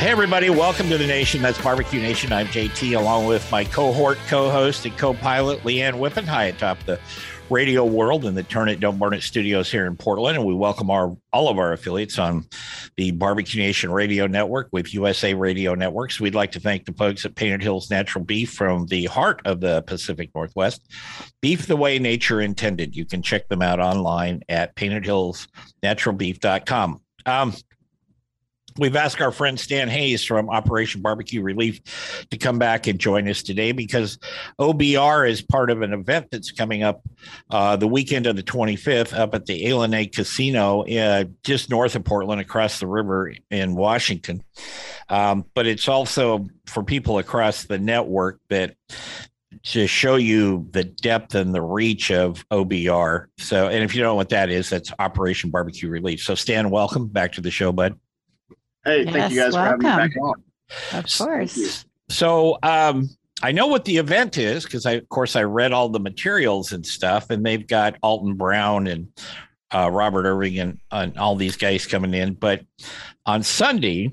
Hey, everybody, welcome to the nation. That's Barbecue Nation. I'm JT, along with my cohort, co host, and co pilot, Leanne Whippen, high atop the radio world in the Turn It Don't Burn It studios here in Portland. And we welcome our all of our affiliates on the Barbecue Nation Radio Network with USA Radio Networks. We'd like to thank the folks at Painted Hills Natural Beef from the heart of the Pacific Northwest. Beef the way nature intended. You can check them out online at paintedhillsnaturalbeef.com. Um, We've asked our friend Stan Hayes from Operation Barbecue Relief to come back and join us today because OBR is part of an event that's coming up uh, the weekend of the 25th up at the A Casino uh, just north of Portland, across the river in Washington. Um, but it's also for people across the network that to show you the depth and the reach of OBR. So, and if you don't know what that is, that's Operation Barbecue Relief. So, Stan, welcome back to the show, bud. Hey, yes, thank you guys welcome. for having me back on. Of course. So, um, I know what the event is because I, of course, I read all the materials and stuff, and they've got Alton Brown and uh, Robert Irvine and, and all these guys coming in. But on Sunday,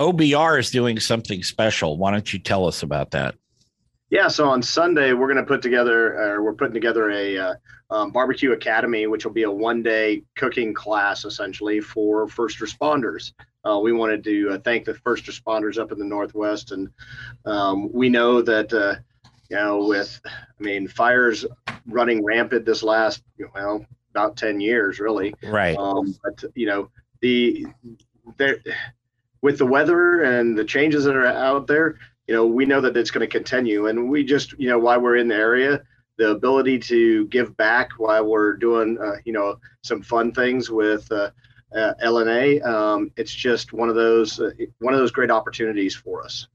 OBR is doing something special. Why don't you tell us about that? Yeah, so on Sunday we're going to put together, uh, we're putting together a uh, um, barbecue academy, which will be a one-day cooking class essentially for first responders. Uh, we wanted to uh, thank the first responders up in the Northwest, and um, we know that uh, you know with, I mean, fires running rampant this last you well about ten years really. Right. Um, but you know the there with the weather and the changes that are out there you know, we know that it's going to continue. And we just, you know, while we're in the area, the ability to give back while we're doing, uh, you know, some fun things with uh, uh, ilani, um, it's just one of those uh, one of those great opportunities for us.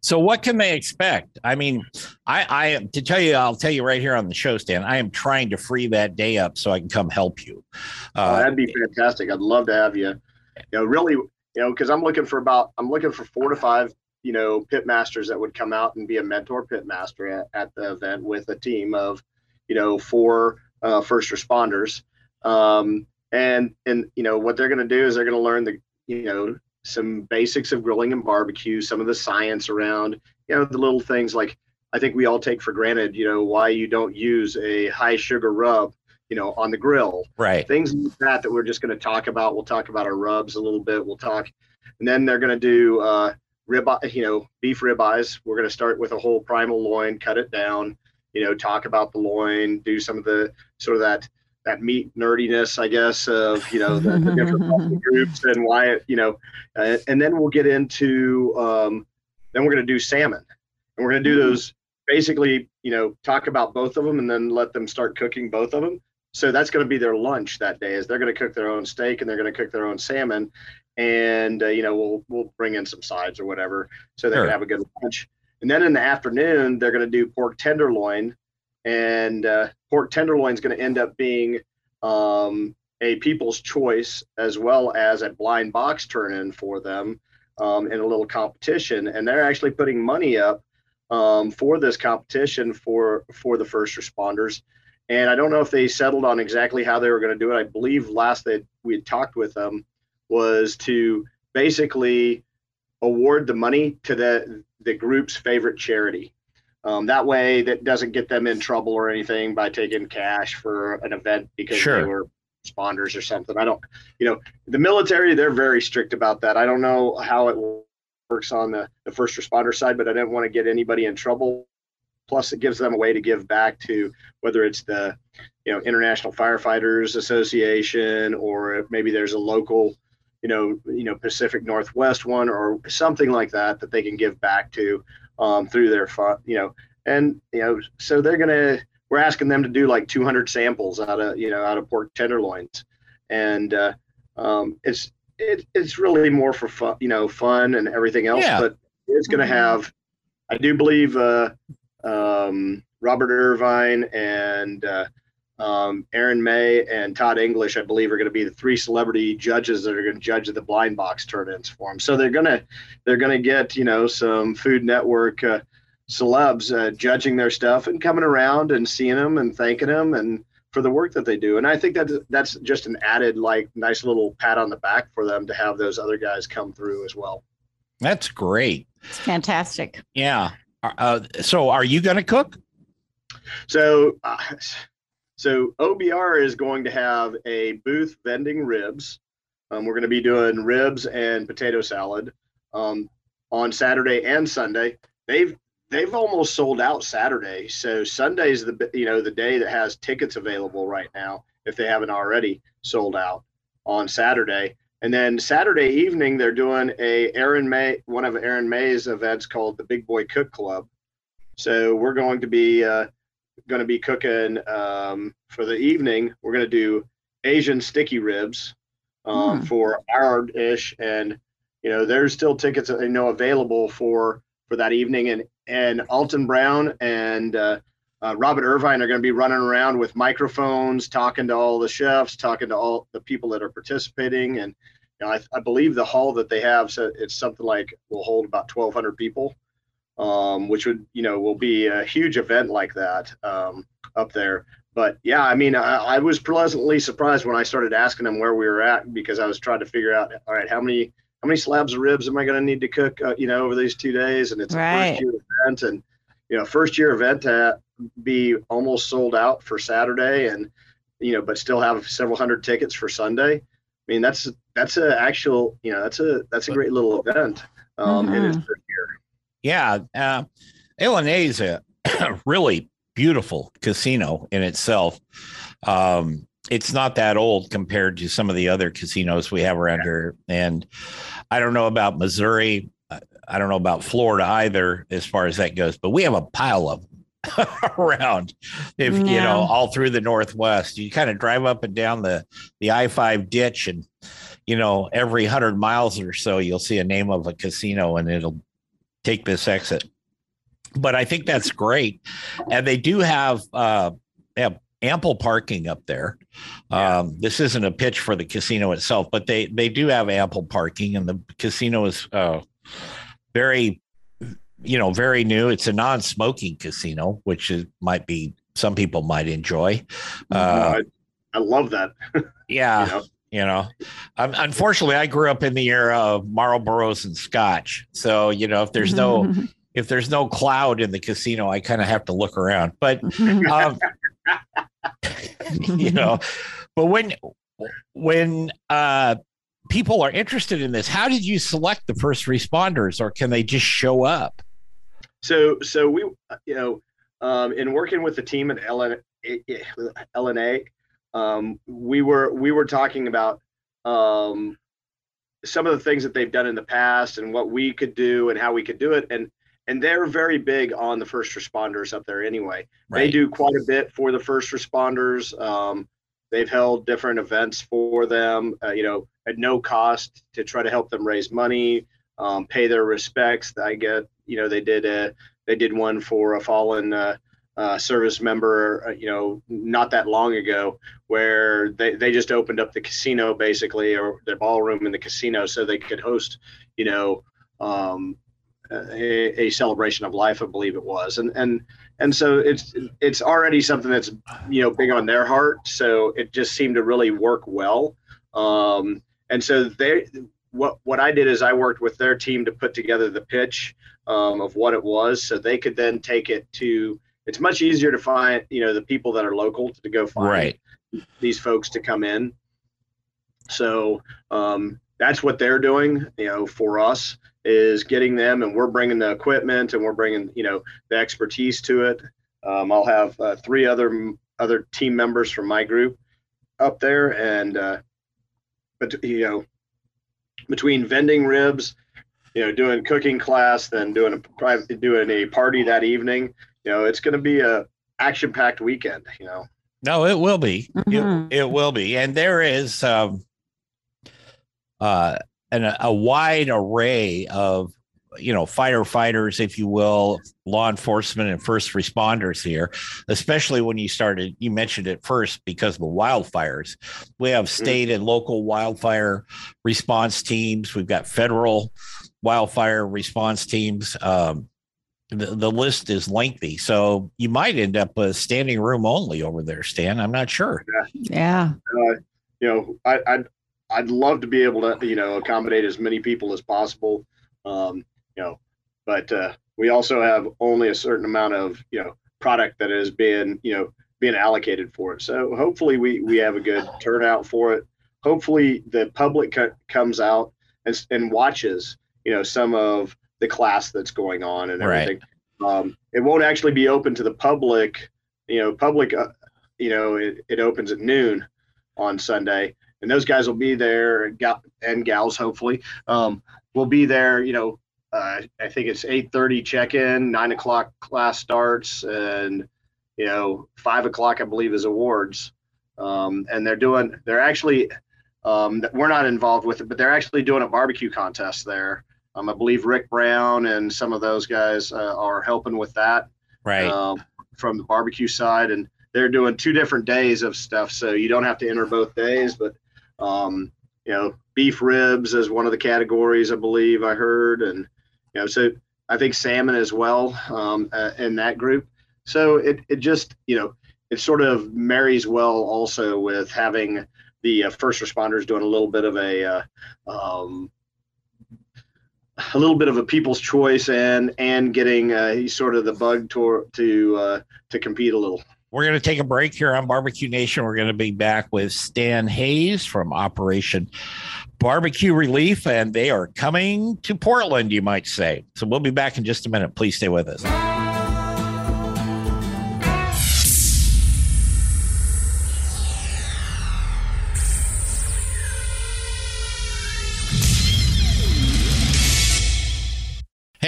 So, what can they expect? I mean, I, I to tell you, I'll tell you right here on the show, Stan. I am trying to free that day up so I can come help you. Uh, oh, that'd be fantastic. I'd love to have you. You know, really, you know, because I'm looking for about I'm looking for four to five you know pit masters that would come out and be a mentor pit master at, at the event with a team of you know four uh, first responders um, and and you know what they're going to do is they're going to learn the you know some basics of grilling and barbecue some of the science around you know the little things like i think we all take for granted you know why you don't use a high sugar rub you know on the grill. Right. Things like that that we're just going to talk about. We'll talk about our rubs a little bit. We'll talk and then they're going to do uh, rib, you know, beef ribeyes. We're going to start with a whole primal loin, cut it down, you know, talk about the loin, do some of the sort of that that meat nerdiness, I guess, of you know the, the different groups and why it, you know, uh, and then we'll get into um, then we're going to do salmon, and we're going to do mm-hmm. those basically, you know, talk about both of them and then let them start cooking both of them. So that's going to be their lunch that day. Is they're going to cook their own steak and they're going to cook their own salmon, and uh, you know we'll we'll bring in some sides or whatever so they sure. can have a good lunch. And then in the afternoon they're going to do pork tenderloin, and uh, pork tenderloin is going to end up being um, a people's choice as well as a blind box turn in for them um, in a little competition, and they're actually putting money up um, for this competition for for the first responders. And I don't know if they settled on exactly how they were going to do it. I believe last that we had talked with them, was to basically award the money to the the group's favorite charity. Um, that way, that doesn't get them in trouble or anything by taking cash for an event because sure. they were responders or something. I don't, you know, the military they're very strict about that. I don't know how it works on the, the first responder side, but I didn't want to get anybody in trouble. Plus, it gives them a way to give back to whether it's the, you know, International Firefighters Association or maybe there's a local you know, you know, Pacific Northwest one or something like that that they can give back to um, through their fund, you know, and you know, so they're gonna. We're asking them to do like 200 samples out of you know out of pork tenderloins, and uh, um, it's it, it's really more for fun, you know, fun and everything else. Yeah. But it's to mm-hmm. have, I do believe, uh, um, Robert Irvine and uh, um, Aaron May and Todd English, I believe, are going to be the three celebrity judges that are going to judge the blind box turn-ins for them. So they're gonna they're gonna get you know some Food Network uh, celebs uh, judging their stuff and coming around and seeing them and thanking them and for the work that they do. And I think that that's just an added like nice little pat on the back for them to have those other guys come through as well. That's great. It's fantastic. Yeah. Uh, so are you going to cook? So, uh, so OBR is going to have a booth vending ribs. Um, we're going to be doing ribs and potato salad um, on Saturday and Sunday. They've they've almost sold out Saturday. So Sunday's the you know the day that has tickets available right now if they haven't already sold out on Saturday. And then Saturday evening they're doing a Aaron May one of Aaron May's events called the Big Boy Cook Club. So we're going to be uh, going to be cooking um, for the evening. We're going to do Asian sticky ribs um, mm. for our dish, and you know there's still tickets that they know available for for that evening. And and Alton Brown and uh, uh, Robert Irvine are going to be running around with microphones, talking to all the chefs, talking to all the people that are participating. And you know, I, I, believe the hall that they have, so it's something like will hold about 1,200 people, um, which would you know will be a huge event like that um, up there. But yeah, I mean, I, I was pleasantly surprised when I started asking them where we were at because I was trying to figure out, all right, how many how many slabs of ribs am I going to need to cook, uh, you know, over these two days? And it's right. a first year event, and you know, first year event to be almost sold out for Saturday, and you know, but still have several hundred tickets for Sunday. I mean, that's that's a actual, you know, that's a that's a great little event um, mm-hmm. in its first year. Yeah, uh, is a really beautiful casino in itself. Um, it's not that old compared to some of the other casinos we have around here. And I don't know about Missouri. I don't know about Florida either, as far as that goes, but we have a pile of them around if yeah. you know all through the northwest you kind of drive up and down the the i5 ditch and you know every 100 miles or so you'll see a name of a casino and it'll take this exit but i think that's great and they do have uh they have ample parking up there. Yeah. Um, this isn't a pitch for the casino itself, but they they do have ample parking, and the casino is uh, very, you know, very new. It's a non-smoking casino, which is might be some people might enjoy. Uh, I, I, love that. yeah. You know? You know, um, unfortunately, I grew up in the era of Marlboros and Scotch. So, you know, if there's no if there's no cloud in the casino, I kind of have to look around. But um, you know, but when when uh, people are interested in this, how did you select the first responders, or can they just show up? So, so we, you know, um, in working with the team at LN, ilani, um, we were we were talking about um, some of the things that they've done in the past and what we could do and how we could do it, and and they're very big on the first responders up there anyway. Right. They do quite a bit for the first responders. Um, they've held different events for them, uh, you know, at no cost to try to help them raise money, um, pay their respects. I get, you know, they did a they did one for a fallen uh, uh, service member, uh, you know, not that long ago, where they, they just opened up the casino basically, or their ballroom in the casino, so they could host, you know, um, a, a, celebration of life, I believe it was, and and and so it's it's already something that's you know big on their heart. So it just seemed to really work well. Um, and so they what what I did is I worked with their team to put together the pitch um, of what it was, so they could then take it to. It's much easier to find you know the people that are local to, go find right. these folks to come in. So um, that's what they're doing, you know, for us is getting them, and we're bringing the equipment and we're bringing, you know, the expertise to it. Um, I'll have uh, three other other team members from my group up there, and uh, but you know, between vending ribs, you know, doing cooking class, then doing a doing a party that evening. You know, it's going to be a action packed weekend. You know. No, it will be. Mhm. It, it will be, and there is um, uh, an, a wide array of you know firefighters, if you will, law enforcement and first responders here. Especially when you started, you mentioned it first because of the wildfires. We have state and local wildfire response teams. We've got federal wildfire response teams. Um, the, the list is lengthy, so you might end up with standing room only over there, Stan. I'm not sure. Yeah. uh, you know, I, I'd I'd love to be able to you know accommodate as many people as possible. Um, you know, but uh, we also have only a certain amount of you know product that is being you know being allocated for it. So hopefully we we have a good turnout for it. Hopefully the public co- comes out and and watches you know some of the class that's going on and Right. everything. Um, it won't actually be open to the public. You know, public. Uh, you know, it, it opens at noon on Sunday, and those guys will be there, and, gal- and gals hopefully um, will be there. You know, uh, I think it's eight thirty check in, nine o'clock class starts, and you know five o'clock I believe is awards, um, and they're doing they're actually um, we're not involved with it, but they're actually doing a barbecue contest there. Um, I believe Rick Brown and some of those guys uh, are helping with that Right. um, from the barbecue side, and they're doing two different days of stuff, so you don't have to enter both days. But um, you know, beef ribs is one of the categories I believe I heard, and you know, so I think salmon as well um, uh, in that group. So it it just you know it sort of marries well also with having the uh, first responders doing a little bit of a uh, um, a little bit of a people's choice and and getting uh, he's sort of the bug to to uh, to compete a little. We're going to take a break here on Barbecue Nation. We're going to be back with Stan Hayes from Operation Barbecue Relief, and they are coming to Portland, you might say. So we'll be back in just a minute. Please stay with us.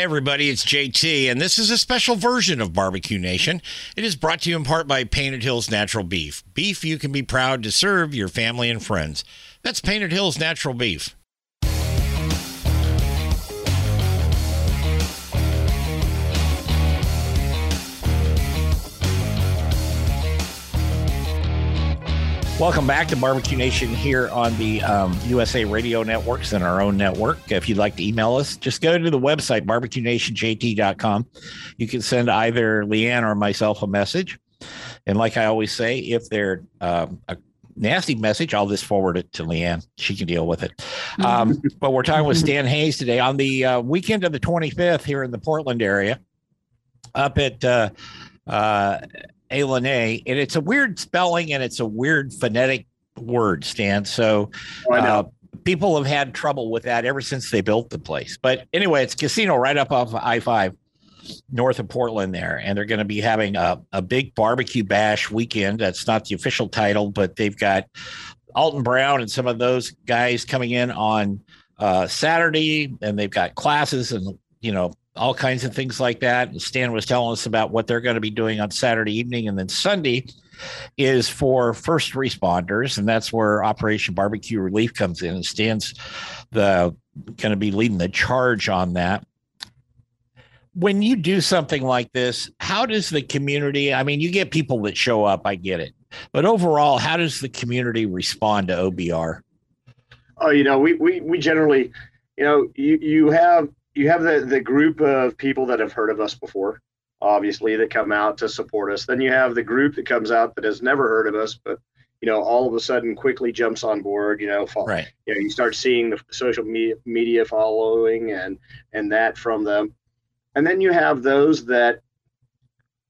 Hey, everybody, it's JT, and this is a special version of Barbecue Nation. It is brought to you in part by Painted Hills Natural Beef. Beef you can be proud to serve your family and friends. That's Painted Hills Natural Beef. Welcome back to Barbecue Nation here on the um, USA Radio Networks and our own network. If you'd like to email us, just go to the website, barbecuenationjt.com. You can send either Leanne or myself a message. And like I always say, if they're um, a nasty message, I'll just forward it to Leanne. She can deal with it. Um, but we're talking with Stan Hayes today on the uh, weekend of the 25th here in the Portland area, up at uh, uh, ilani, and it's a weird spelling and it's a weird phonetic word, Stan. So Oh, uh, people have had trouble with that ever since they built the place. But anyway, it's casino right up off I 5 north of Portland there. And they're going to be having a, a big barbecue bash weekend. That's not the official title, but they've got Alton Brown and some of those guys coming in on uh, Saturday, and they've got classes and, you know, all kinds of things like that. And Stan was telling us about what they're going to be doing on Saturday evening. And then Sunday is for first responders, and that's where Operation Barbecue Relief comes in. And Stan's the going to be leading the charge on that. When you do something like this, how does the community? I mean, you get people that show up, I get it, but overall, how does the community respond to OBR? Oh, you know, we, we, we generally, you know, you, you have you have the, the group of people that have heard of us before, obviously, that come out to support us. Then you have the group that comes out that has never heard of us, but you know, all of a sudden quickly jumps on board. You know, fo- Right. you know, you start seeing the social media media following and and that from them, and then you have those that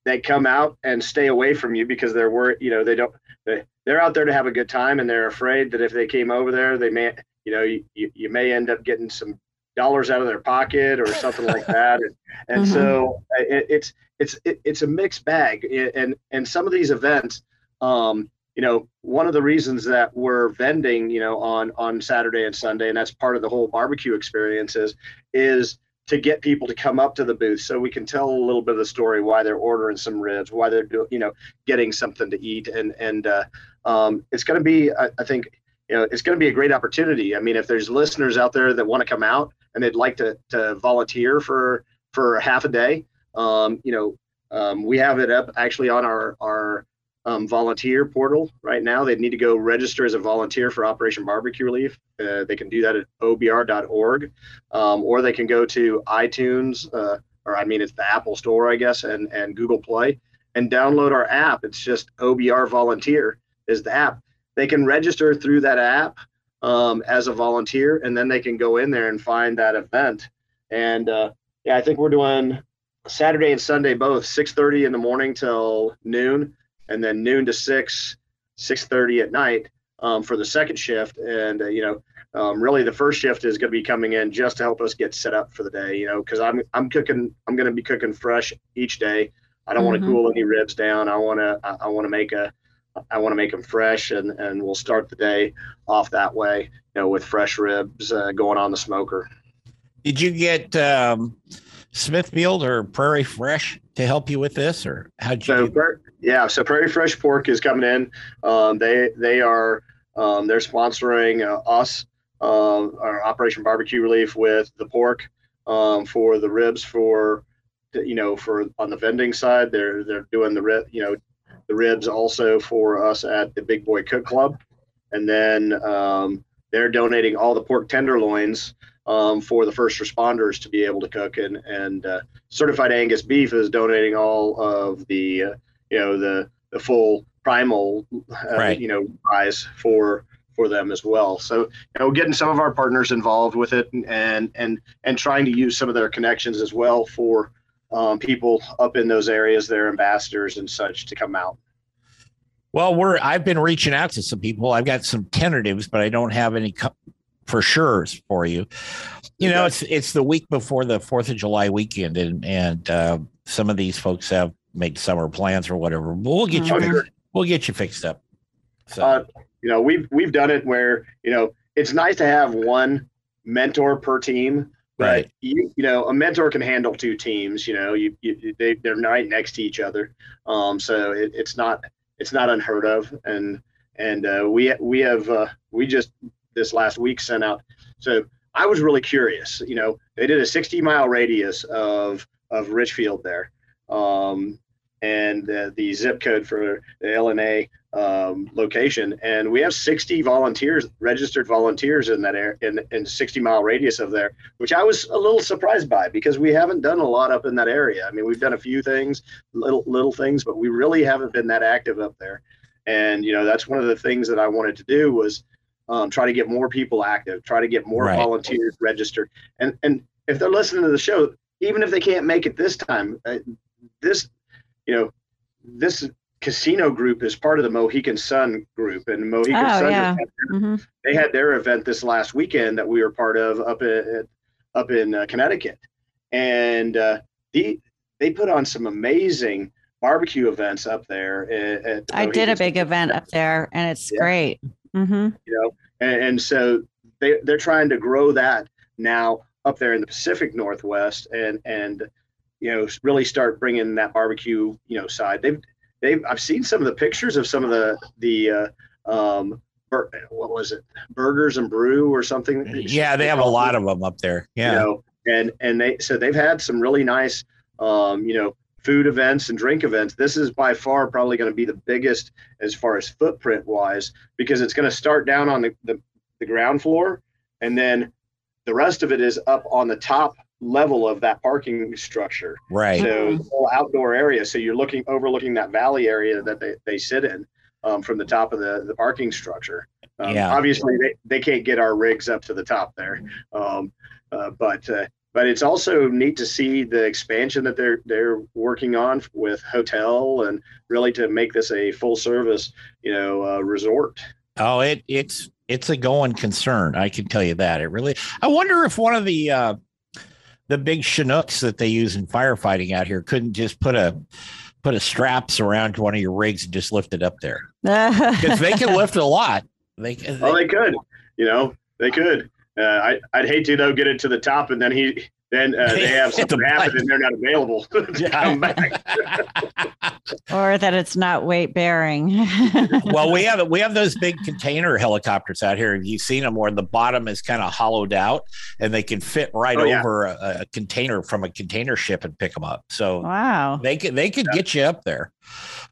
that come out and stay away from you because they're worried. You know, they don't. They, they're out there to have a good time, and they're afraid that if they came over there, they may, you know, you, you, you may end up getting some dollars out of their pocket or something like that. And, and so uh, it, it's it's it, it's a mixed bag. And and some of these events, um, you know, one of the reasons that we're vending, you know, on on Saturday and Sunday, and that's part of the whole barbecue experience is is to get people to come up to the booth so we can tell a little bit of the story why they're ordering some ribs, why they're doing, you know, getting something to eat, and and uh, um, it's going to be, I, I think, you know, it's going to be a great opportunity. I mean, if there's listeners out there that want to come out and they'd like to to volunteer for for half a day, um, you know, um, we have it up actually on our our um, volunteer portal right now. They need to go register as a volunteer for Operation Barbecue Relief. Uh, they can do that at obr.org, um, or they can go to iTunes, uh, or I mean, it's the Apple Store, I guess, and, and Google Play, and download our app. It's just OBR Volunteer is the app. They can register through that app um, as a volunteer, and then they can go in there and find that event. And uh, yeah, I think we're doing Saturday and Sunday both, 6:30 in the morning till noon and then noon to six, six thirty at night um, for the second shift. And uh, you know, um, really the first shift is going to be coming in just to help us get set up for the day. You know, because I'm I'm cooking, I'm going to be cooking fresh each day. I don't mm-hmm. want to cool any ribs down. I want to I, I want to make a I want to make them fresh, and and we'll start the day off that way. You know, with fresh ribs uh, going on the smoker. Did you get um, Smithfield or Prairie Fresh to help you with this, or how'd you? So, yeah, so Prairie Fresh Pork is coming in. Um, they they are um, they're sponsoring uh, us, um, our Operation Barbecue Relief with the pork um, for the ribs for you know for on the vending side. They're they're doing the rib you know the ribs also for us at the Big Boy Cook Club, and then um, they're donating all the pork tenderloins um, for the first responders to be able to cook and and uh, certified Angus beef is donating all of the uh, you know the the full primal uh, right. you know prize for for them as well. So you know, getting some of our partners involved with it and and and trying to use some of their connections as well for um, people up in those areas, their ambassadors and such, to come out. Well, we're I've been reaching out to some people. I've got some tentatives, but I don't have any co- for sure for you. You know, it's it's the week before the Fourth of July weekend, and and uh, some of these folks have made summer plans or whatever. We'll get you. Mm-hmm. Fixed, we'll get you fixed up. So. Uh, you know, we've we've done it where you know it's nice to have one mentor per team. Right. You, you know, a mentor can handle two teams. You know, you, you they they're right next to each other. Um, so it, it's not it's not unheard of. And and uh, we we have uh, we just this last week sent out. So I was really curious. You know, they did a 60 mile radius of of Ridgefield there, um, and uh, the zip code for the ilani um, location. And we have 60 volunteers, registered volunteers in that area, in, in 60 mile radius of there, which I was a little surprised by because we haven't done a lot up in that area. I mean, we've done a few things, little little things, but we really haven't been that active up there. And you know, that's one of the things that I wanted to do was um, try to get more people active, try to get more right. volunteers registered, and and if they're listening to the show, even if they can't make it this time, uh, this, you know, this casino group is part of the Mohegan Sun group, and Mohegan oh, Sun yeah. mm-hmm. they had their event this last weekend that we were part of up in up in uh, Connecticut, and uh, the they put on some amazing barbecue events up there. At, at I did a big event up there, and it's yeah. great. Mm-hmm. You know, and, and so they they're trying to grow that now up there in the Pacific Northwest and and you know really start bringing that barbecue you know side. They've they've I've seen some of the pictures of some of the the uh, um, what was it burgers and brew or something. Yeah, they have a lot of them up there. Yeah, you know, and and they so they've had some really nice um, you know food events and drink events. This is by far probably going to be the biggest as far as footprint wise because it's going to start down on the, the, the ground floor and then the rest of it is up on the top level of that parking structure. Right. So whole outdoor area. So you're looking overlooking that valley area that they, they sit in um, from the top of the, the parking structure. Um, yeah. Obviously, they, they can't get our rigs up to the top there. Um, uh, but uh, but it's also neat to see the expansion that they're they're working on with hotel and really to make this a full service you know uh, resort. Oh, it it's it's a going concern. I can tell you that. It really. I wonder if one of the uh, the big Chinooks that they use in firefighting out here couldn't just put a put a straps around one of your rigs and just lift it up there because they can lift a lot. They, they, oh, they could. You know, they could. Uh, I, I'd hate to though get it to the top and then he then uh, they have something the happen and they're not available to come back. or that it's not weight bearing. well, we have we have those big container helicopters out here. You've seen them where the bottom is kind of hollowed out and they can fit right oh, over yeah. a, a, container from a container ship and pick them up. So wow, they could they could yeah. get you up there.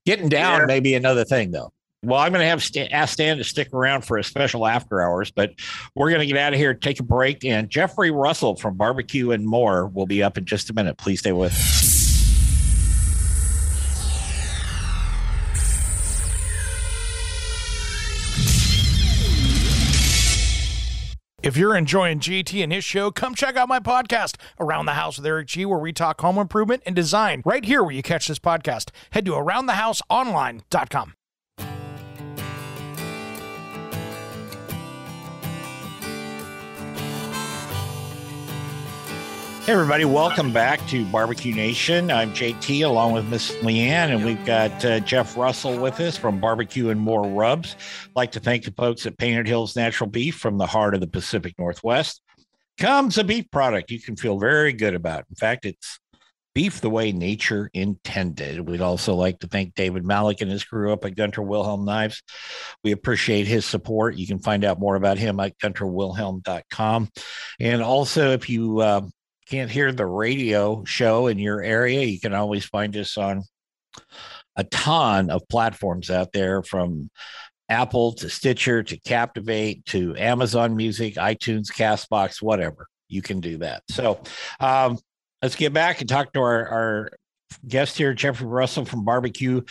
Getting down yeah. may be another thing though. Well, I'm going to have Stan, ask Stan to stick around for a special after hours, but we're going to get out of here, take a break, and Jeffrey Russell from Barbecue and More will be up in just a minute. Please stay with us. If you're enjoying GT and his show, come check out my podcast, Around the House with Eric G, where we talk home improvement and design right here where you catch this podcast. Head to aroundthehouseonline.com. Hey, everybody, welcome back to Barbecue Nation. I'm JT along with Miss Leanne, and we've got uh, Jeff Russell with us from Barbecue and More Rubs. I'd like to thank the folks at Painted Hills Natural Beef from the heart of the Pacific Northwest. Comes a beef product you can feel very good about. In fact, it's beef the way nature intended. We'd also like to thank David Malik and his crew up at Gunter Wilhelm Knives. We appreciate his support. You can find out more about him at gunterwilhelm.com. And also, if you uh, can't hear the radio show in your area, you can always find us on a ton of platforms out there from Apple to Stitcher to Captivate to Amazon Music, iTunes, Castbox, whatever. You can do that. So um, let's get back and talk to our, our guest here, Jeffrey Russell from Barbecue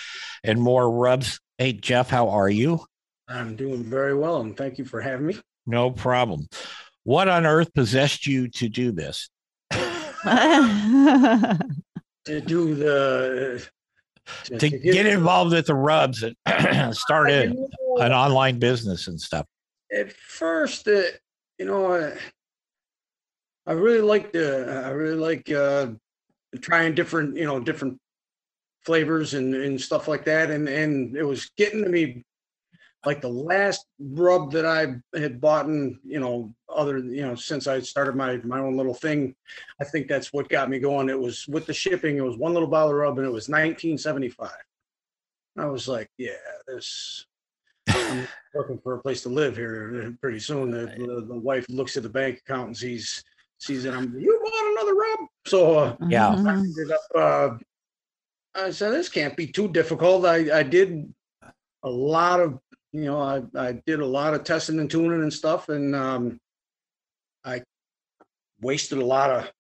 and More Rubs. Hey, Jeff, how are you? I'm doing very well, and thank you for having me. No problem. What on earth possessed you to do this? to do the to, to, get, get, involved with the rubs and start a, an online business and stuff. At first, uh, you know, uh, I really like the I really like uh, trying different you know different flavors and and stuff like that, and and it was getting to me like the last rub that I had bought in, you know, other, you know, since I started my my own little thing, I think that's what got me going. It was with the shipping, it was one little bottle of rub and it was 1975. I was like, yeah, this I'm looking for a place to live here pretty soon. The, the, the, wife looks at the bank account and sees sees that I'm you bought another rub. So uh, yeah, I, up, uh, I said this can't be too difficult. I I did a lot of you know, I, I did a lot of testing and tuning and stuff, and um, I wasted a lot of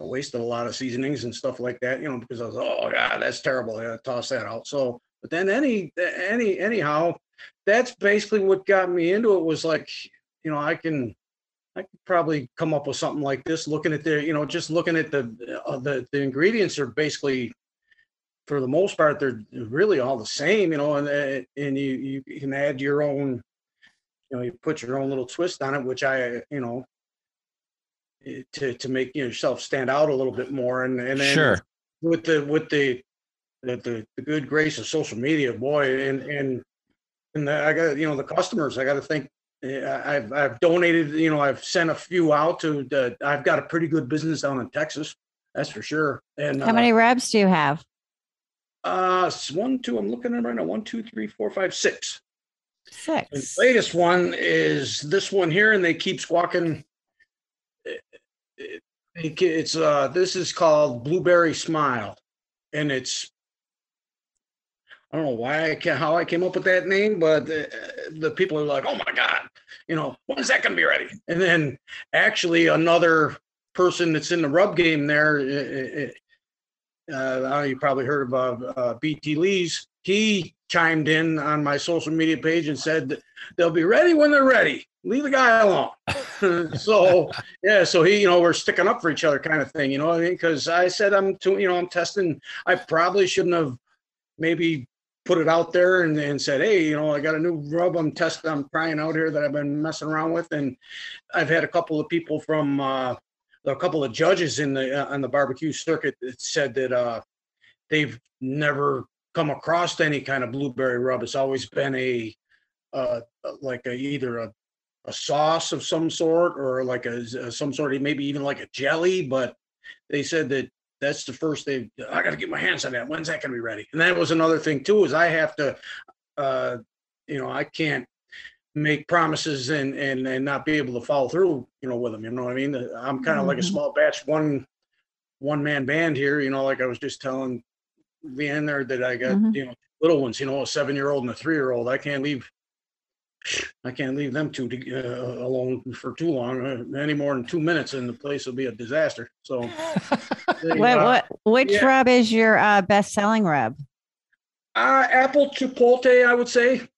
I wasted a lot of seasonings and stuff like that, you know, because I was, oh god, that's terrible. I toss that out. So, but then any any anyhow, that's basically what got me into it. Was like, you know, I can I could probably come up with something like this. Looking at the, you know, just looking at the uh, the the ingredients are basically for the most part, they're really all the same, you know, and uh, and you you can add your own, you know, you put your own little twist on it, which I, you know, eh, to to make yourself stand out a little bit more, and and then sure with the with the the, the, the good grace of social media, boy, and and and the, I got you know the customers, I got to think. Eh, I've I've donated, you know, I've sent a few out to. The, I've got a pretty good business down in Texas, that's for sure. And how uh, many reps do you have? Uh, one, two. I'm looking at right now. One, two, three, four, five, six. Six. The latest one is this one here, and they keep squawking. it's uh, this is called Blueberry Smile, and it's I don't know why I can how I came up with that name, but the, the people are like, "Oh my god, you know, when's that going to be ready?" And then actually another person that's in the rub game there, uh, you probably heard of uh, uh BT Lee's. He chimed in on my social media page and said they'll be ready when they're ready. Leave the guy alone. so yeah, so he, you know, we're sticking up for each other, kind of thing. You know I mean? Because I said I'm, too, you know, I'm testing. I probably shouldn't have maybe put it out there and, and said, hey, you know, I got a new rub I'm testing, I'm trying out here that I've been messing around with, and I've had a couple of people from uh, a couple of judges in the uh, on the barbecue circuit that said that uh, they've never come across any kind of blueberry rub. It's always been a uh, like a either a, a sauce of some sort or like a, a some sort of maybe even like a jelly. But they said that that's the first they I got to get my hands on that. When's that gonna be ready? And that was another thing too is I have to, uh, you know, I can't make promises and and and not be able to follow through you know with them you know what i mean i'm kind of like a Mhm. small batch one one man band here you know like i was just telling Leanne there that i got Mhm. you know little ones you know a seven year old and a three year old i can't leave i can't leave them two to, uh, alone for too long uh, any more than two minutes and the place will be a disaster so uh, what, which yeah. rub is your uh, best selling rub? Uh, apple chipotle, I would say.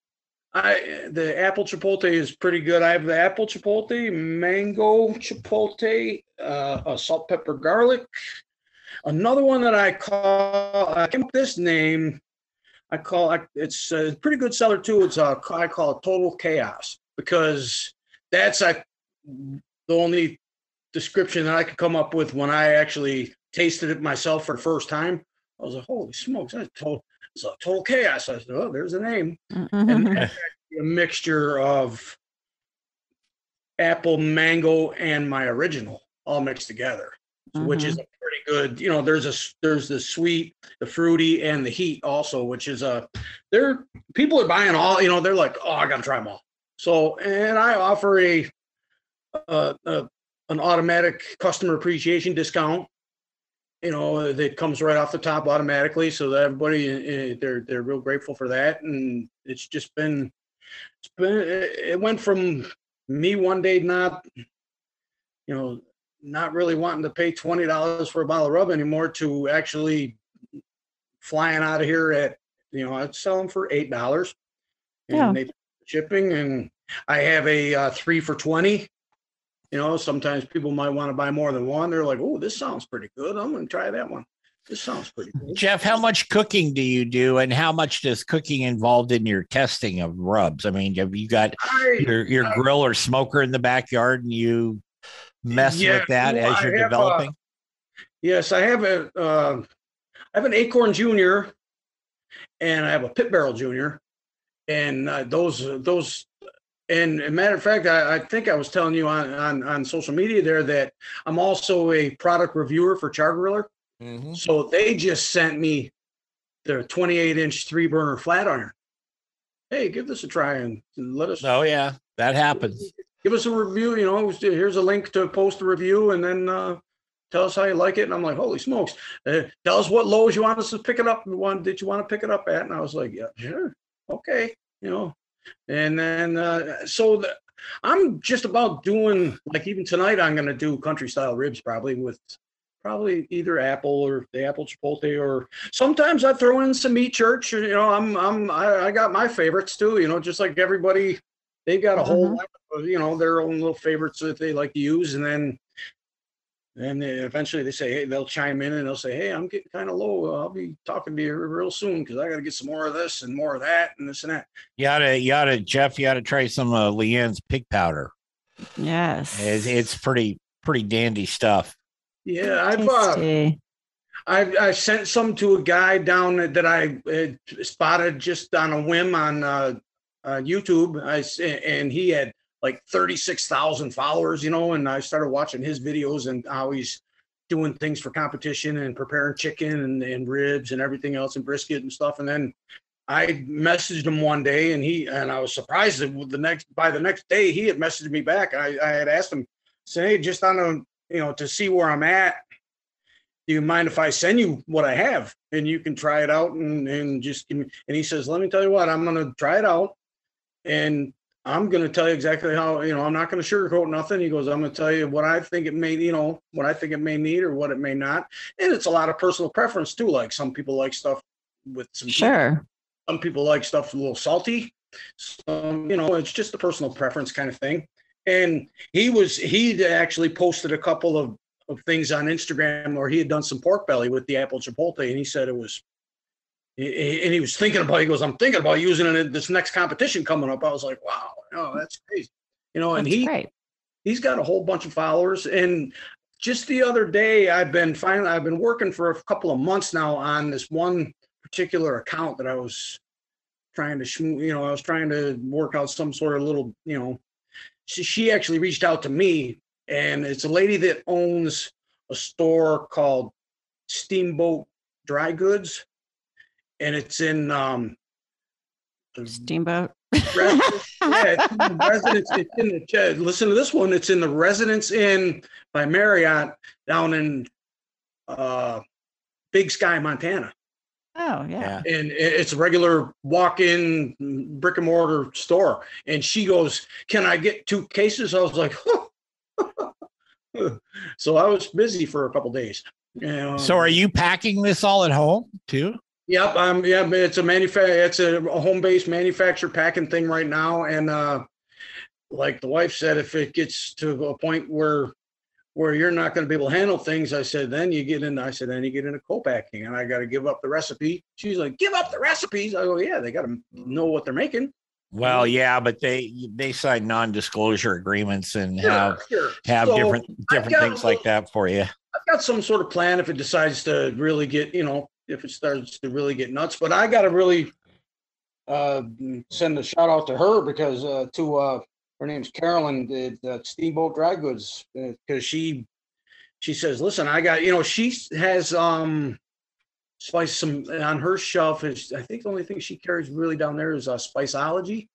I the apple chipotle is pretty good. I have the apple chipotle, mango chipotle, uh, a salt pepper garlic. Another one that I call I this name. I call it, it's a pretty good seller too. It's a I call it total chaos because that's I the only description that I could come up with when I actually tasted it myself for the first time. I was like, holy smokes, that's total a total chaos. I said, oh, there's a name. And Mhm. that's actually a mixture of apple, mango, and my original all mixed together, which is a pretty good. You know, there's a, there's the sweet, the fruity, and the heat also, which is a. They're people are buying all. You know, they're like, oh, I gotta try them all. So, and I offer a, uh, uh, an automatic customer appreciation discount you know that comes right off the top automatically so that everybody uh, they're they're real grateful for that and it's just been it's been it went from me one day not you know not really wanting to pay $20 for a bottle of rub anymore to actually flying out of here at you know i'd sell them for eight dollars and Yeah. they shipping and i have a uh, three for 20 you know, sometimes people might want to buy more than one. They're like, "Oh, this sounds pretty good. I'm going to try that one. This sounds pretty good." Jeff, how much cooking do you do, and how much does cooking involved in your testing of rubs? I mean, have you got I, your your uh, grill or smoker in the backyard, and you mess Yeah, with that well, as you're uh, developing? yes, I have a, uh, I have an Akorn Junior, and I have a Pit Barrel Junior, and uh, those those. And a matter of fact, I, I think I was telling you on, on on social media there that I'm also a product reviewer for Char Griller. Mm-hmm. So they just sent me their 28 inch three burner flat iron. Hey, give this a try and let us Oh yeah, that happens. give us a review. You know, here's a link to post a review, and then uh, tell us how you like it. And I'm like, holy smokes! Uh, tell us what Lowe's you want us to pick it up. One did you want to pick it up at? And I was like, yeah, sure, okay, you know. And then uh, so the, I'm just about doing like even tonight. I'm going to do country style ribs probably with probably either apple or the apple chipotle or sometimes I throw in some meat church. You know, I'm I'm I, I got my favorites too. You know, just like everybody, they've got a whole Mhm. line of, you know their own little favorites that they like to use, and then and they eventually they say, hey, they'll chime in and they'll say, hey, I'm getting kind of low. I'll be talking to you real soon because I got to get some more of this and more of that and this and that. You oughta, you oughta, Jeff. You oughta try some of Leanne's pig powder. Yes. It's, it's pretty pretty dandy stuff. Yeah, I've uh, Tasty. I I sent some to a guy down that I uh, spotted just on a whim on uh, uh, YouTube. I s- and he had like thirty six thousand followers, you know, and I started watching his videos and how he's doing things for competition and preparing chicken and, and ribs and everything else and brisket and stuff. And then I messaged him one day and he and I was surprised that the next by the next day he had messaged me back. I, I had asked him, say, hey, just on a you know to see where I'm at do you mind if I send you what I have and you can try it out and, and just give me, and he says, let me tell you what, I'm going to try it out and I'm going to tell you exactly how, you know, I'm not going to sugarcoat nothing. He goes, I'm going to tell you what I think it may, you know, what I think it may need or what it may not. And it's a lot of personal preference too. Like some people like stuff with some, Sure. some people like stuff a little salty. Some, you know, it's just a personal preference kind of thing. And he was, he actually posted a couple of of things on Instagram where he had done some pork belly with the apple chipotle, and he said it was. And he was thinking about. He goes, "I'm thinking about using it in this next competition coming up." I was like, "Wow, oh, that's crazy," you know. And That's he great. he's got a whole bunch of followers, and just the other day, I've been finally, I've been working for a couple of months now on this one particular account that I was trying to, shmoo- you know, I was trying to work out some sort of little, you know, she, she actually reached out to me and it's a lady that owns a store called Steamboat Dry Goods. And it's in, um, Steamboat. residence, yeah, it's in the residence, it's in the, listen to this one, it's in the Residence Inn by Marriott down in, uh, Big Sky, Montana. Oh, yeah. Yeah. And it's a regular walk-in brick and mortar store. And she goes, can I get two cases? I was like, so I was busy for a couple days. Yeah. So are you packing this all at home too? Yep, um, yeah, it's a manufa- it's a, home-based manufacturer packing thing right now, and uh, like the wife said, if it gets to a point where where you're not going to be able to handle things, I said, then you get into, I said, then you get into co-packing, and I got to give up the recipe. She's like, give up the recipes. I go, yeah, they got to know what they're making. Well, yeah, but they they sign non-disclosure agreements and have Sure, sure. have So, different different got things like that for you. I've got some sort of plan if it decides to really get, you know, if it starts to really get nuts. But I got to really uh, send a shout out to her because uh, to uh, her name's Carolyn, the Steamboat Dry Goods, because she she says, listen, I got, you know, she has um spice some on her shelf. Is I think the only thing she carries really down there is uh, Spiceology,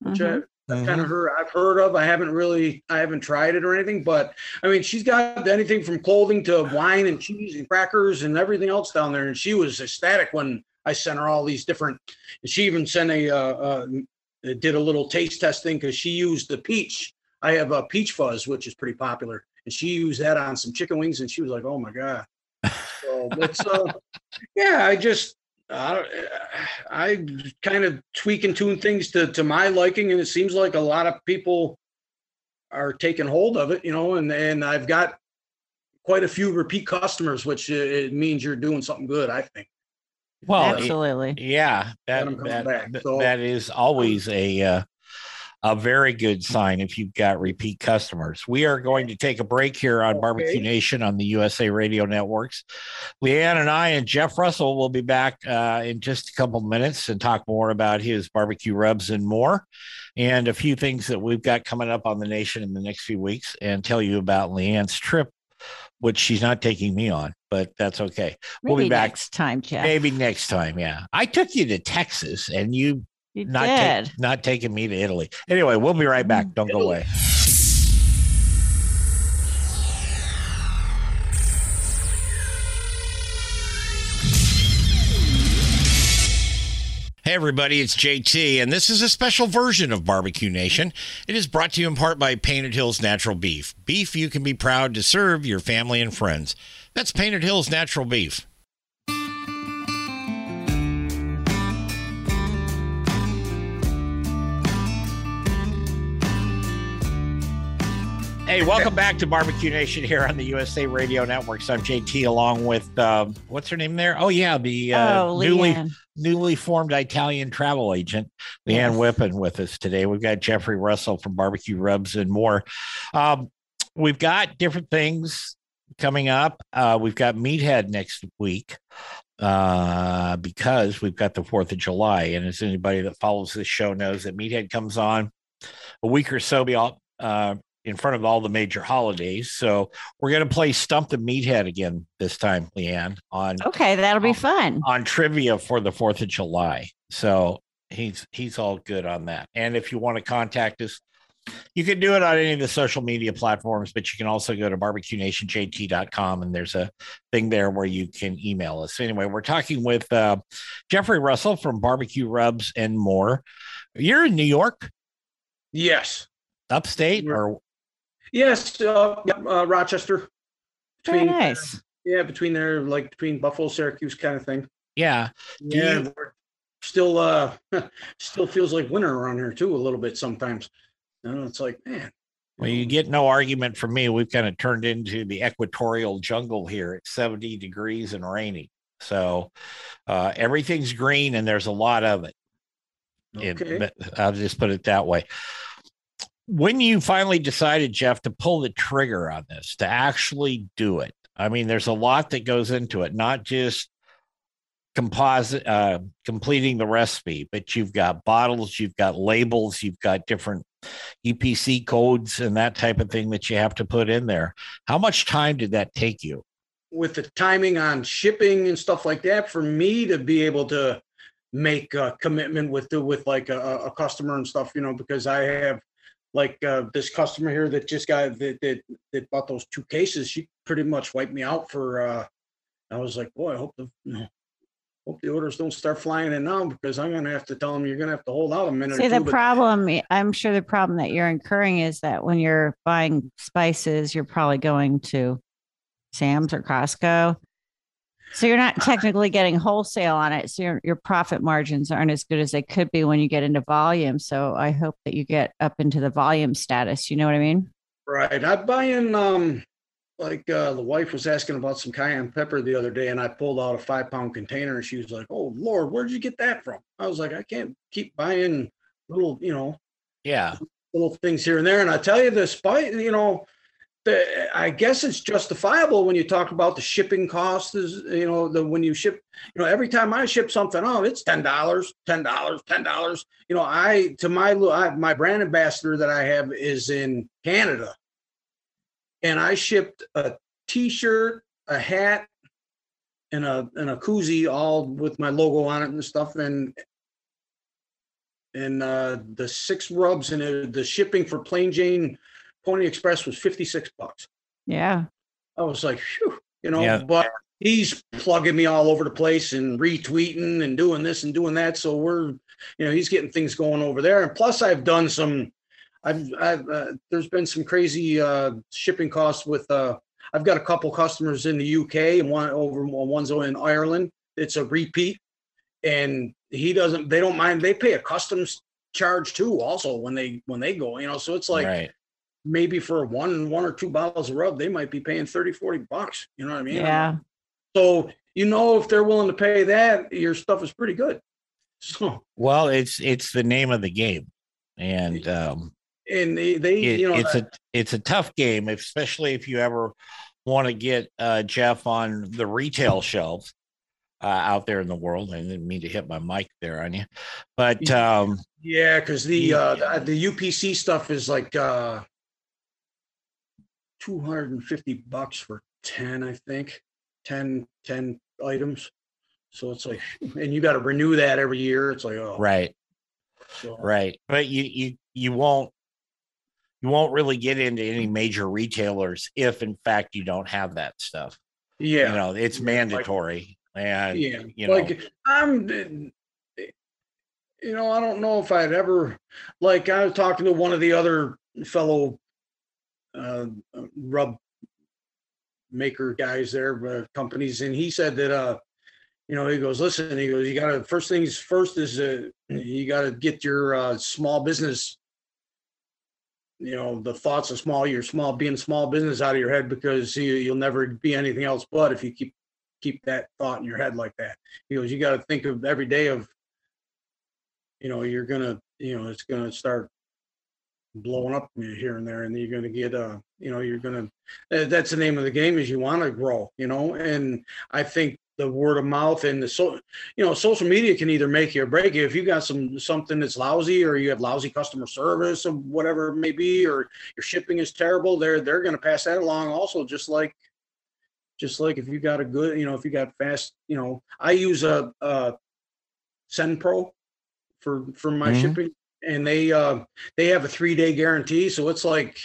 which Mhm. I kind of her I've heard of. I haven't really I haven't tried it or anything, but I mean she's got anything from clothing to wine and cheese and crackers and everything else down there. And she was ecstatic when I sent her all these different. She even sent a uh, uh, did a little taste testing because she used the peach. I have a peach fuzz, which is pretty popular, and she used that on some chicken wings, and she was like, "Oh my god!" So it's uh, yeah, I just I, I kind of tweak and tune things to, to my liking, and it seems like a lot of people are taking hold of it, you know, and, and I've got quite a few repeat customers, which uh, it means you're doing something good, I think. Well, it- Absolutely. yeah, that that, back, that- so- that is always a uh, a very good sign if you've got repeat customers. We are going to take a break here on Barbecue Nation on the USA Radio Networks. Leanne and I and Jeff Russell will be back uh, in just a couple minutes and talk more about his barbecue rubs and more, and a few things that we've got coming up on the nation in the next few weeks, and tell you about Leanne's trip, which she's not taking me on, but that's okay. We'll be Maybe back. next time, Jeff. Maybe next time, yeah. I took you to Texas and you You not did. take, not taking me to Italy. Anyway, we'll be right back. Don't go away. Hey everybody, it's JT, and this is a special version of Barbecue Nation. It is brought to you in part by Painted Hills Natural Beef. Beef you can be proud to serve your family and friends. That's Painted Hills Natural Beef. Hey, welcome back to Barbecue Nation here on the USA Radio Networks. I'm JT, along with um, what's her name there? Oh yeah, the uh, oh, newly newly formed Italian travel agent, Leanne Yes. Whippen, with us today. We've got Jeffrey Russell from Barbecue Rubs and more. Um, we've got different things coming up. Uh, we've got Meathead next week uh, because we've got the 4th of July. And as anybody that follows this show knows, that Meathead comes on a week or so be all, uh, in front of all the major holidays. So we're going to play Stump the Meathead again this time, Leanne, on Okay, that'll be Um, fun. on trivia for the Fourth of July. So he's he's all good on that. And if you want to contact us, you can do it on any of the social media platforms, but you can also go to barbecuenationjt.com and there's a thing there where you can email us. Anyway, we're talking with uh, Jeffrey Russell from Barbecue Rubs and more. You're in New York, Yes. upstate, or Yes. Uh, yeah, uh, Rochester. Very Between, nice. yeah, between there, like between Buffalo, Syracuse kind of thing. yeah, Do Yeah. you- Still, uh, still feels like winter around here too, a little bit sometimes. And it's like, man. Well, you get no argument from me. We've kind of turned into the equatorial jungle here. It's 70 degrees and rainy. So uh, everything's green and there's a lot of it. It- Okay. but I'll just put it that way. When you finally decided, Jeff, to pull the trigger on this, to actually do it, I mean, there's a lot that goes into it, not just composite uh, completing the recipe, but you've got bottles, you've got labels, you've got different EPC codes and that type of thing that you have to put in there. How much time did that take you? With the timing on shipping and stuff like that, for me to be able to make a commitment with the with like a, a customer and stuff, you know, because I have like uh, this customer here that just got that, that that bought those two cases. She pretty much wiped me out for. uh I was like, boy, I hope the you know, hope the orders don't start flying in now because I'm gonna have to tell them you're gonna have to hold out a minute. See, or the but- problem, I'm sure the problem that you're incurring is that when you're buying spices, you're probably going to Sam's or Costco. So you're not technically getting wholesale on it. So your, your profit margins aren't as good as they could be when you get into volume. So I hope that you get up into the volume status. You know what I mean? Right. I'm buying, um like uh the wife was asking about some cayenne pepper the other day and I pulled out a five pound container and she was like, Oh Lord, where'd you get that from? I was like, I can't keep buying little, you know, Yeah. little things here and there. And I tell you the spice, you know, the, I guess it's justifiable when you talk about the shipping costs. is, you know, the when you ship, you know, every time I ship something out, it's ten dollars, ten dollars, ten dollars. You know, I to my I, my brand ambassador that I have is in Canada, and I shipped a T-shirt, a hat, and a and a koozie, all with my logo on it and stuff, and and uh, the six rubs and the shipping for Plain Jane Pony Express was 56 bucks. Yeah. I was like, Phew, you know, Yeah. but he's plugging me all over the place and retweeting and doing this and doing that. So we're, you know, he's getting things going over there. And plus, I've done some, I've, I've, uh, there's been some crazy uh, shipping costs with, uh, I've got a couple customers in the UK and one over, one's in Ireland. It's a repeat. And he doesn't, they don't mind, they pay a customs charge too, also when they, when they go, you know, so it's like, right. Maybe for one one or two bottles of rub they might be paying 30 40 bucks you know what i mean? Yeah. so you know if they're willing to pay that your stuff is pretty good. So Well, it's it's the name of the game, and um, and they, they it, you know it's a it's a tough game, especially if you ever want to get uh, Jeff on the retail shelves uh, out there in the world. I didn't mean to hit my mic there on you, but um, yeah because the uh the, the upc stuff is like uh 250 bucks for 10 i think. 10 10 items. So it's like and you got to renew that every year. It's like oh. Right, so, right, but you you you won't you won't really get into any major retailers if, in fact, you don't have that stuff. yeah. You know, it's Yeah, like- mandatory, and yeah you know, like i'm you know i don't know if i'd ever like i was talking to one of the other fellow uh rub maker guys there uh, companies and he said that uh you know he goes listen he goes you gotta first things first is uh, you gotta get your uh small business you know the thoughts of small your small being small business out of your head because you, you'll never be anything else but if you keep keep that thought in your head like that. He goes, you got to think of every day of, you know, you're gonna, you know, it's gonna start blowing up here and there, and you're gonna get, uh, you know, you're gonna. uh, That's the name of the game is you want to grow, you know, and I think the word of mouth and the so, you know, social media can either make you or break you. If you got some something that's lousy, or you have lousy customer service, or whatever it may be, or your shipping is terrible, they're they're gonna pass that along also, just like just like if you got a good, you know, if you got fast, you know, I use a, a SendPro for for my Mhm. shipping, and they uh, they have a three day guarantee. So it's like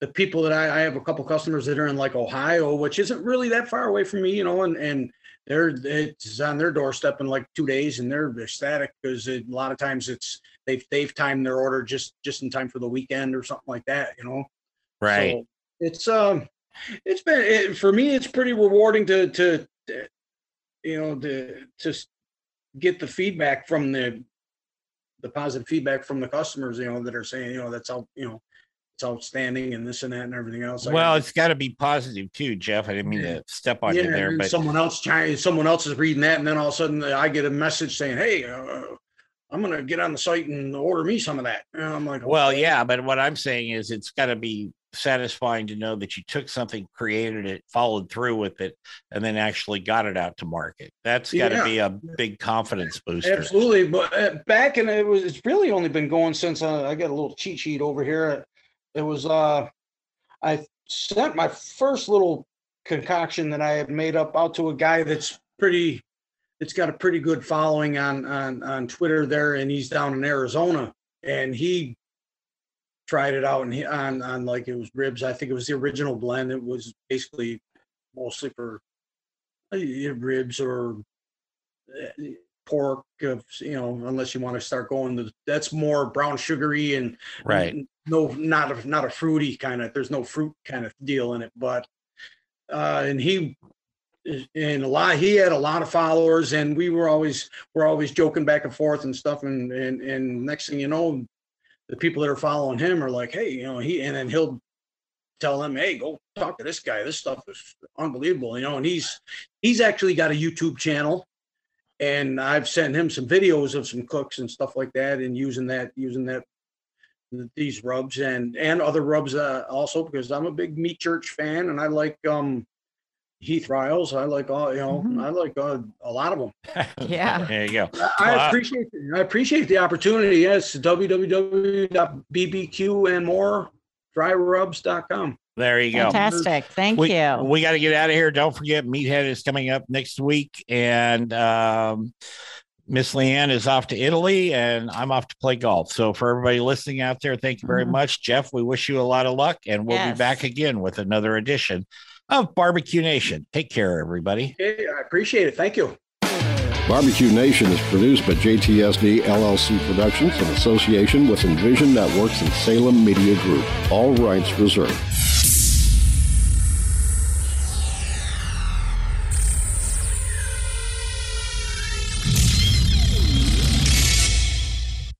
the people that I, I have a couple customers that are in like Ohio, which isn't really that far away from me, you know, and and they're it's on their doorstep in like two days, and they're ecstatic because a lot of times it's they've they've timed their order just just in time for the weekend or something like that, you know. right. So it's um, it's been it, for me. It's pretty rewarding to to, to, you know to to s- get the feedback from the the positive feedback from the customers. You know that are saying you know that's out you know it's outstanding and this and that and everything else. Well, it's got to be positive too, Jeff. I didn't mean to step on yeah, you there, but someone else trying, someone else is reading that, and then all of a sudden I get a message saying, "Hey, uh, I'm gonna get on the site and order me some of that. And I'm like, Well, yeah, but what I'm saying is it's got to be satisfying to know that you took something, created it, followed through with it, and then actually got it out to market. That's got to Yeah. be a big confidence booster. Absolutely, but uh, back in it was it's really only been going since uh, I got a little cheat sheet over here. It was uh I sent my first little concoction that I had made up out to a guy that's pretty it's got a pretty good following on on on Twitter there and he's down in Arizona and he tried it out and he on on like it was ribs. I think it was the original blend. It was basically mostly for uh, ribs or uh, pork, uh, you know, unless you want to start going to that's more brown sugary and Right. no, not a not a fruity kind of. There's no fruit kind of deal in it, but uh, and he and a lot he had a lot of followers and we were always we're always joking back and forth and stuff and and and next thing you know the people that are following him are like hey you know he and then he'll tell them hey go talk to this guy. This stuff is unbelievable you know and he's he's actually got a youtube channel and i've sent him some videos of some cooks and stuff like that and using that using that these rubs and and other rubs uh, also because i'm a big meat church fan and i like um heath riles i like all you know Mhm. i like uh, a lot of them Yeah. There you go. I- I Wow. appreciate I appreciate the opportunity. Yes, www.bbqandmoredryrubs.com. There you go. Fantastic. Thank we, you. We got to get out of here. Don't forget, Meathead is coming up next week, and um, Miss Leanne is off to Italy, and I'm off to play golf. So, for everybody listening out there, thank you very Mhm. much, Jeff. We wish you a lot of luck, and we'll Yes. be back again with another edition of Barbecue Nation. Take care, everybody. Okay, I appreciate it. Thank you. Barbecue Nation is produced by JTSD LLC Productions in association with Envision Networks and Salem Media Group. All rights reserved.